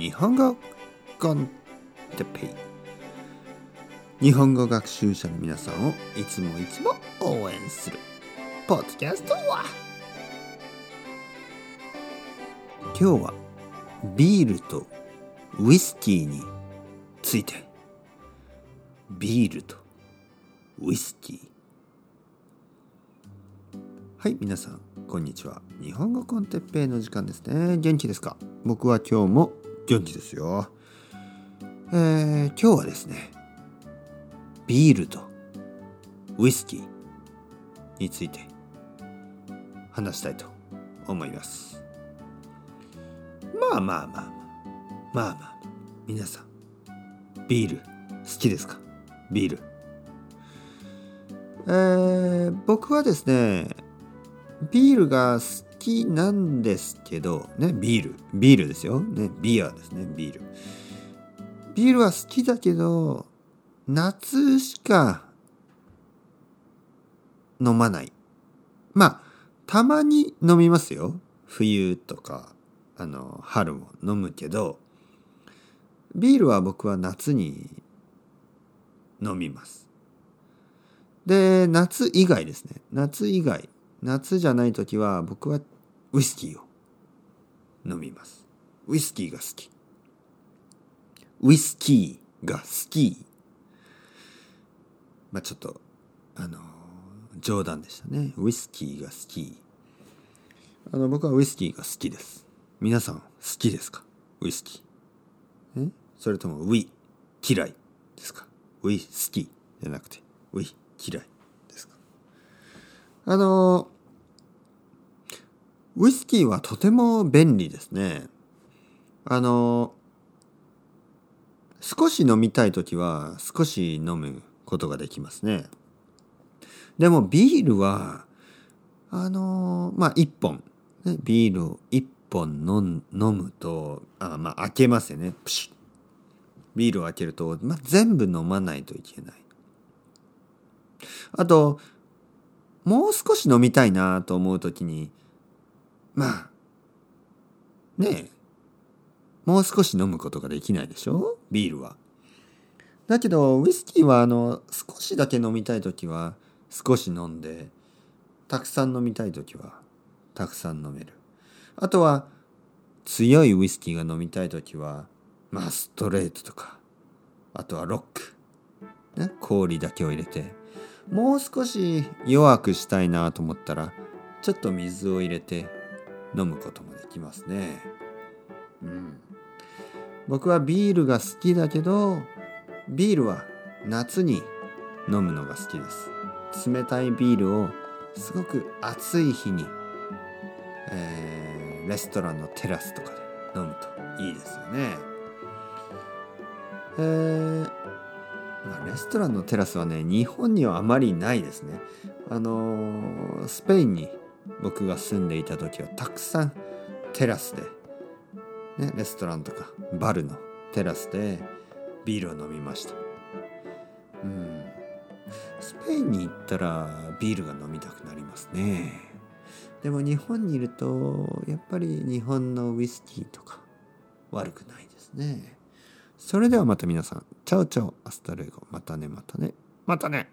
日本語コンテペイ日本語学習者の皆さんをいつもいつも応援するポッドキャストは今日はビールとウイスキーについて。ビールとウイスキー。はい皆さんこんにちは。日本語コンテッペイの時間ですね。元気ですか？僕は今日も元気ですよ。えー、今日はですねビールとウイスキーについて話したいと思います。まあまあまあまあまあまあ皆さんビール好きですか？ビール。えー、僕はですねビールが好きなんですけどねビール。ビールですよ。ねビアですねビール。ビールは好きだけど夏しか飲まない。まあたまに飲みますよ。冬とかあの春も飲むけどビールは僕は夏に飲みます。で夏以外ですね。夏以外夏じゃない時は僕はウイスキーを飲みます。ウイスキーが好き。ウイスキーが好き。まあちょっとあの冗談でしたね。ウイスキーが好き。あの僕はウイスキーが好きです。皆さん好きですか？ウイスキー。え？それともウィ嫌いですか？ウイスキーじゃなくてウィ嫌い。あの、ウイスキーはとても便利ですね。あの、少し飲みたい時は少し飲むことができますね。でもビールは、あの、まあ、一本、ね、ビールを一本飲むと、あまあ、開けますよね。プシュビールを開けると、まあ、全部飲まないといけない。あと、もう少し飲みたいなと思う時にまあねえもう少し飲むことができないでしょ？ビールは。だけどウイスキーはあの少しだけ飲みたい時は少し飲んでたくさん飲みたい時はたくさん飲める。あとは強いウイスキーが飲みたい時はまあストレートとかあとはロック、ね、氷だけを入れてもう少し弱くしたいなと思ったらちょっと水を入れて飲むこともできますね。うん、僕はビールが好きだけどビールは夏に飲むのが好きです。冷たいビールをすごく暑い日に、えー、レストランのテラスとかで飲むといいですよね。えー、レストランのテラスはね日本にはあまりないですね。あのー、スペインに僕が住んでいた時はたくさんテラスで、ね、レストランとかバルのテラスでビールを飲みました。うん。スペインに行ったらビールが飲みたくなりますね。でも日本にいるとやっぱり日本のウイスキーとか悪くないですね。それではまた皆さん、 chao chao、hasta luego、またね、またね、またね。